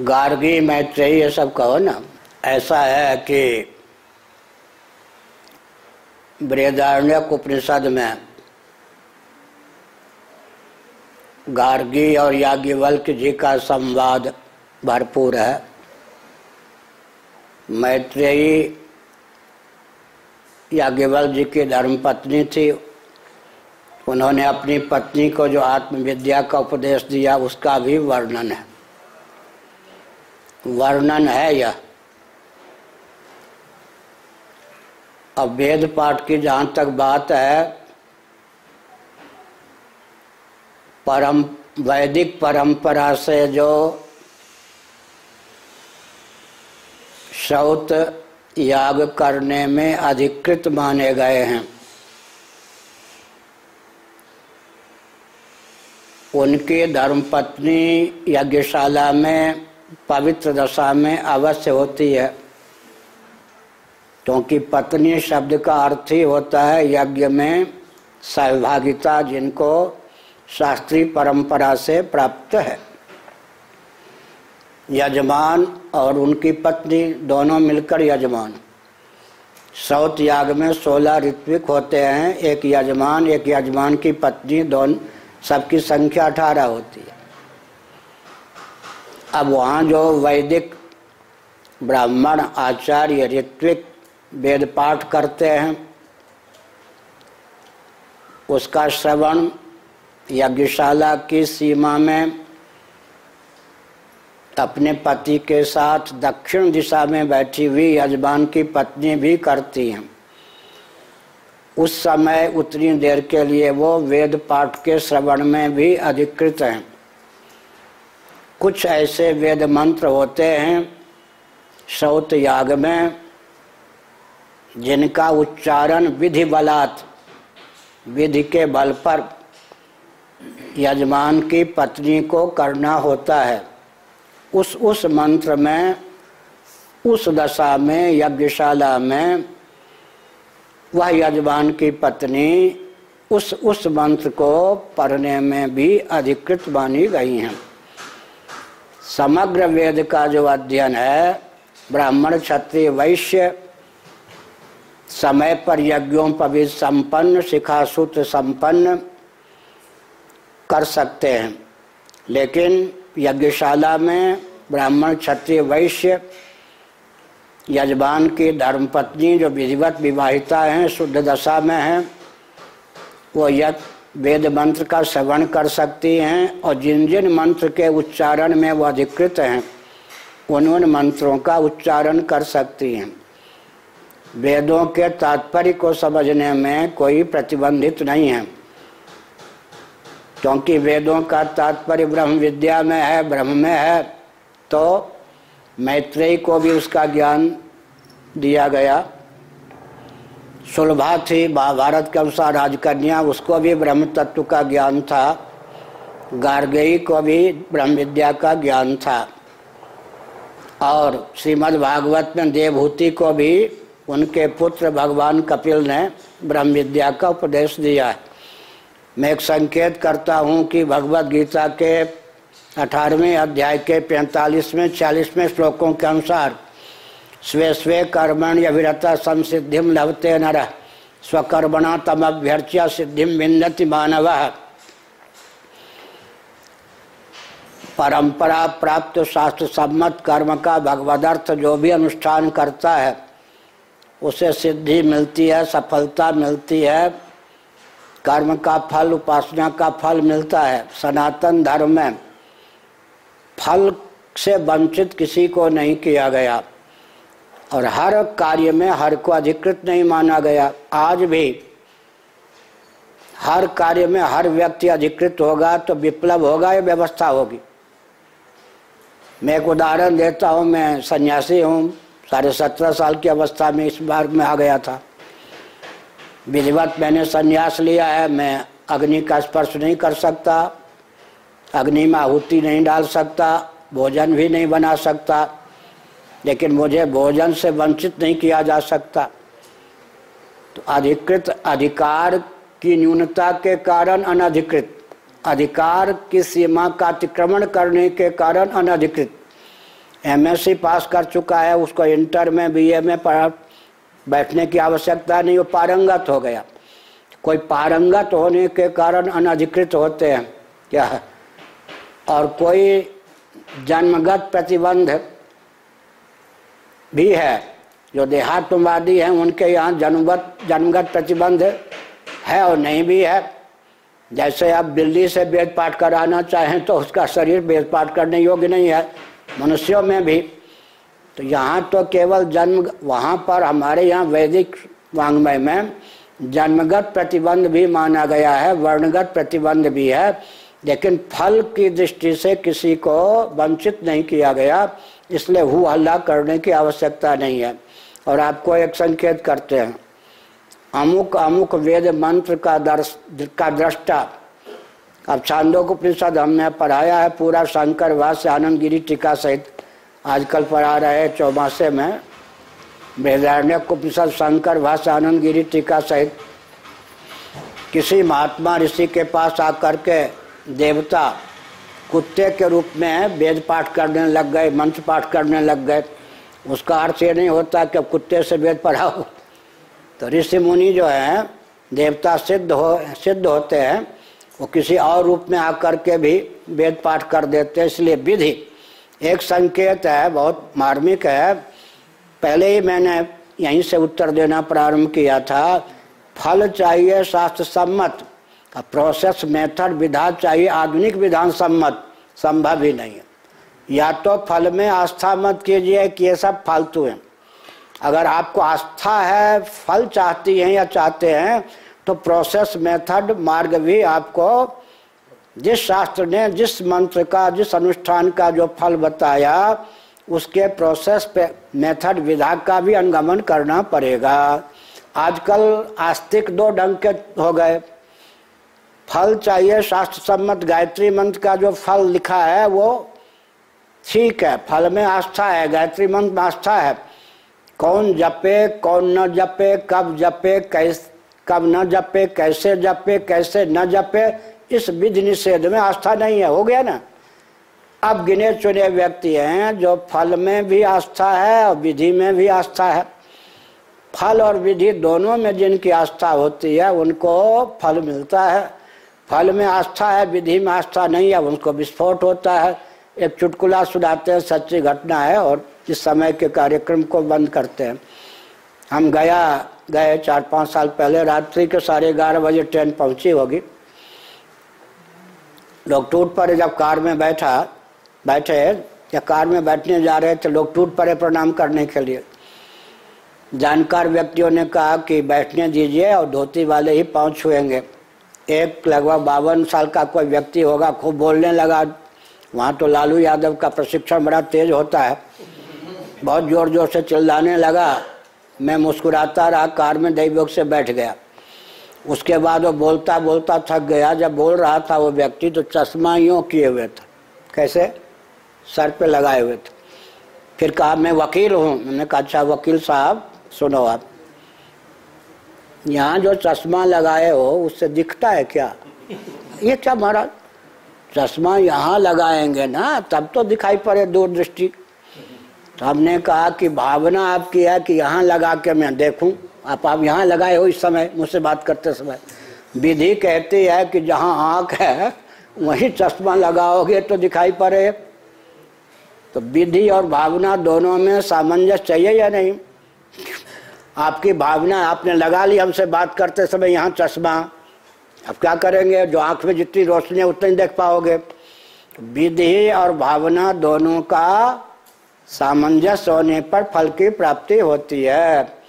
गार्गी, मैत्रेयी, ये सब कहो ना, ऐसा है कि बृहदारण्य उपनिषद में गार्गी और याज्ञवल्क जी का संवाद भरपूर है। मैत्रेयी याज्ञवल्क जी की धर्मपत्नी थी। उन्होंने अपनी पत्नी को जो आत्मविद्या का उपदेश दिया, उसका भी वर्णन है। वर्णन है यह। अब वेद पाठ की जहाँ तक बात है, परम, वैदिक परंपरा से जो शौत याग करने में अधिकृत माने गए हैं, उनकी धर्मपत्नी यज्ञशाला में पवित्र दशा में अवश्य होती है। क्योंकि पत्नी शब्द का अर्थ ही होता है यज्ञ में सहभागिता जिनको शास्त्रीय परंपरा से प्राप्त है। यजमान और उनकी पत्नी दोनों मिलकर यजमान। सौत याग में सोलह ऋत्विक होते हैं। एक यजमान एक यजमान की पत्नी दोनों, सबकी संख्या अठारह होती है। अब वहाँ जो वैदिक, ब्राह्मण, आचार्य, ऋत्विक वेद पाठ करते हैं, उसका श्रवण यज्ञशाला की सीमा में, अपने पति के साथ दक्षिण दिशा में बैठी हुई यजमान की पत्नी भी करती हैं। उस समय उतनी देर के लिए वो वेद पाठ के श्रवण में भी अधिकृत हैं। कुछ ऐसे वेद मंत्र होते हैं सौत याग में, जिनका उच्चारण विधि बलात् विधि के बल पर यजमान की पत्नी को करना होता है। उस उस मंत्र में, उस दशा में, यज्ञशाला में वह यजमान की पत्नी उस उस मंत्र को पढ़ने में भी अधिकृत मानी गई हैं। समग्र वेद का जो अध्ययन है, ब्राह्मण क्षत्रिय वैश्य, समय पर यज्ञों भी संपन्न शिखासूत्र संपन्न कर सकते हैं। लेकिन यज्ञशाला में ब्राह्मण क्षत्रिय वैश्य, यजमान की धर्मपत्नी जो विधिवत विवाहिता हैं, शुद्ध दशा में हैं, वो यज्ञ वेद मंत्र का श्रवण कर सकती हैं और जिन जिन मंत्र के उच्चारण में वो अधिकृत हैं उन उन मंत्रों का उच्चारण कर सकती हैं। वेदों के तात्पर्य को समझने में कोई प्रतिबंधित नहीं है, क्योंकि वेदों का तात्पर्य ब्रह्म विद्या में है, ब्रह्म में है तो मैत्रेयी को भी उसका ज्ञान दिया गया। सुलभा थी महाभारत के अनुसार राजकन्या, उसको भी ब्रह्म तत्व का ज्ञान था। गार्गेयी को भी ब्रह्म विद्या का ज्ञान था। और श्रीमद् भागवत में देवभूति को भी उनके पुत्र भगवान कपिल ने ब्रह्म विद्या का उपदेश दिया है। मैं एक संकेत करता हूँ कि भगवत गीता के अठारहवें अध्याय के पैंतालीसवें, चालीसवें श्लोकों के अनुसार स्वे स्वे कर्मण अभिरता संसिद्धि लभते नर। स्वकर्मणा तम अभ्यर्च्य सिद्धि विन्दति मानव। परंपरा प्राप्त शास्त्र सम्मत कर्म का भगवदर्थ जो भी अनुष्ठान करता है, उसे सिद्धि मिलती है, सफलता मिलती है। कर्म का फल, उपासना का फल मिलता है। सनातन धर्म में फल से वंचित किसी को नहीं किया गया। और हर कार्य में हर को अधिकृत नहीं माना गया। आज भी हर कार्य में हर व्यक्ति अधिकृत होगा तो विप्लव होगा, या व्यवस्था होगी। मैं एक उदाहरण देता हूँ, मैं सन्यासी हूँ, साढ़े सत्रह साल की अवस्था में इस बार में आ गया था। विधिवत मैंने सन्यास लिया है, मैं अग्नि का स्पर्श नहीं कर सकता, अग्नि में आहुति नहीं डाल सकता, भोजन भी नहीं बना सकता लेकिन मुझे भोजन से वंचित नहीं किया जा सकता। तो अधिकृत अधिकार की न्यूनता के कारण अनधिकृत, अधिकार की सीमा का अतिक्रमण करने के कारण अनधिकृत। एमएससी पास कर चुका है, उसको इंटर में बीए में पढ़ा, बैठने की आवश्यकता नहीं, वो पारंगत हो गया। कोई पारंगत होने के कारण अनधिकृत होते हैं, क्या और कोई जन्मगत प्रतिबंध भी है। जो देहात्मवादी हैं, उनके यहाँ जन्मगत जन्मगत प्रतिबंध है और नहीं भी है। जैसे आप दिल्ली से वेद पाठ कराना चाहें तो उसका शरीर वेद पाठ करने योग्य नहीं है, मनुष्यों में भी। तो यहाँ तो केवल जन्म, वहाँ पर हमारे यहाँ वैदिक वांग्मय में जन्मगत प्रतिबंध भी माना गया है, वर्णगत प्रतिबंध भी है। लेकिन फल की दृष्टि से किसी को वंचित नहीं किया गया, इसलिए हु हल्ला करने की आवश्यकता नहीं है। और आपको एक संकेत करते हैं। अमुक अमुक वेद मंत्र का दर्श, का दृष्टा। अब छांदो को उपनिषद हमने पढ़ाया है, पूरा शंकर वास्य आनंद गिरी टीका सहित आजकल पढ़ा रहे हैं चौमासे में। वेदारण्य उपनिषद शंकर, भाष्य आनंद गिरी टीका सहित किसी महात्मा ऋषि के पास आकर के देवता कुत्ते के रूप में वेद पाठ करने लग गए, मंत्र पाठ करने लग गए। उसका अर्थ ये नहीं होता कि अब कुत्ते से वेद पढ़ाओ। तो ऋषि मुनि जो है, देवता सिद्ध हो, सिद्ध होते हैं, वो किसी और रूप में आकर के भी वेद पाठ कर देते हैं। इसलिए विधि एक संकेत है, बहुत मार्मिक है। पहले ही मैंने यहीं से उत्तर देना प्रारंभ किया था। फल चाहिए, शास्त्र सम्मत। प्रोसेस मेथड विधा चाहिए, आधुनिक विधान सम्मत, संभव ही नहीं है। या तो फल में आस्था मत कीजिए कि ये सब फालतू हैं। अगर आपको आस्था है, फल चाहती हैं या चाहते हैं तो प्रोसेस मेथड मार्ग भी आपको जिस शास्त्र ने, जिस मंत्र का, जिस अनुष्ठान का जो फल बताया, उसके प्रोसेस पे मेथड विधा का भी अनुगमन करना पड़ेगा। आजकल आस्तिक दो ढंग के हो गए। फल चाहिए शास्त्र सम्मत गायत्री मंत्र का जो फल लिखा है, वो ठीक है, फल में आस्था है, गायत्री मंत्र में आस्था है। कौन जपे, कौन न जपे, कब जपे, कैसे, कब न जपे, कैसे जपे, कैसे न जपे, इस विधि निषेध में आस्था नहीं है, हो गया ना? अब गिने चुने व्यक्ति हैं जो फल में भी आस्था है और विधि में भी आस्था है। फल और विधि दोनों में जिनकी आस्था होती है, उनको फल मिलता है। फल में आस्था है, विधि में आस्था नहीं है उनको विस्फोट होता है। एक चुटकुला सुनाते हैं, सच्ची घटना है और इस समय के कार्यक्रम को बंद करते हैं। हम गया, गए चार पाँच साल पहले, रात्रि के साढ़े ग्यारह बजे ट्रेन पहुँची होगी। लोग टूट पड़े जब कार में बैठा, बैठे, या कार में बैठने जा रहे थे, लोग टूट पड़े प्रणाम करने के लिए। जानकार व्यक्तियों ने कहा कि बैठने दीजिए और धोती वाले ही पाँव छुएँगे। एक लगभग बावन साल का कोई व्यक्ति होगा, खूब बोलने लगा। वहाँ तो लालू यादव का प्रशिक्षण बड़ा तेज होता है। बहुत ज़ोर ज़ोर से चिल्लाने लगा। मैं मुस्कुराता रहा, कार में दैवयोग से बैठ गया। उसके बाद वो बोलता बोलता थक गया। जब बोल रहा था वो व्यक्ति तो चश्मा यूँ किए हुए था। कैसे? सर पे लगाए हुए थे। फिर कहा, मैं वकील हूँ। मैंने कहा अच्छा वकील साहब, सुनो आप। यहाँ जो चश्मा लगाए हो, उससे दिखता है क्या? ये क्या महाराज, चश्मा यहाँ लगाएँगे ना, तब तो दिखाई पड़े दूर दृष्टि तो हमने कहा कि भावना आपकी है कि यहाँ लगा के मैं देखूँ। आप आप यहाँ लगाए हो इस समय, मुझसे बात करते समय। विधि कहती है कि जहाँ आँख है, वहीं चश्मा लगाओगे तो दिखाई पड़े। तो विधि और भावना दोनों में सामंजस्य चाहिए या नहीं? आपकी भावना आपने लगा ली हमसे बात करते समय यहाँ चश्मा। अब क्या करेंगे? जो आँख में जितनी रोशनी है उतनी देख पाओगे। विधि और भावना दोनों का सामंजस्य होने पर फल की प्राप्ति होती है।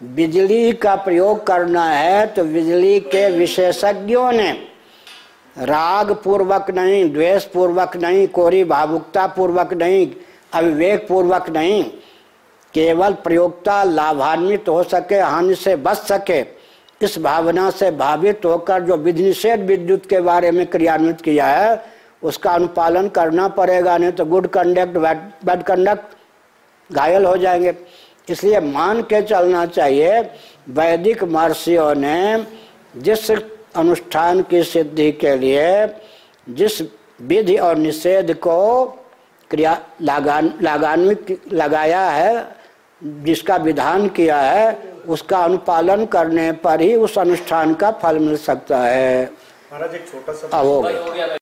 बिजली का प्रयोग करना है तो बिजली के विशेषज्ञों ने राग पूर्वक नहीं द्वेष पूर्वक नहीं, कोरी भावुकता पूर्वक नहीं अविवेक पूर्वक नहीं केवल प्रयोगता लाभान्वित हो सके, हानि से बच सके, इस भावना से भावित होकर जो विधि निषेध विद्युत के बारे में क्रियान्वित किया है, उसका अनुपालन करना पड़ेगा, नहीं तो गुड कंडक्ट बैड कंडक्ट घायल हो जाएँगे। इसलिए मान के चलना चाहिए, वैदिक महर्षियों ने जिस अनुष्ठान की सिद्धि के लिए जिस विधि और निषेध को क्रिया, लागान, लगान्वित, लगाया है जिसका विधान किया है उसका अनुपालन करने पर ही उस अनुष्ठान का फल मिल सकता है। महाराज एक छोटा सा अब हो गया।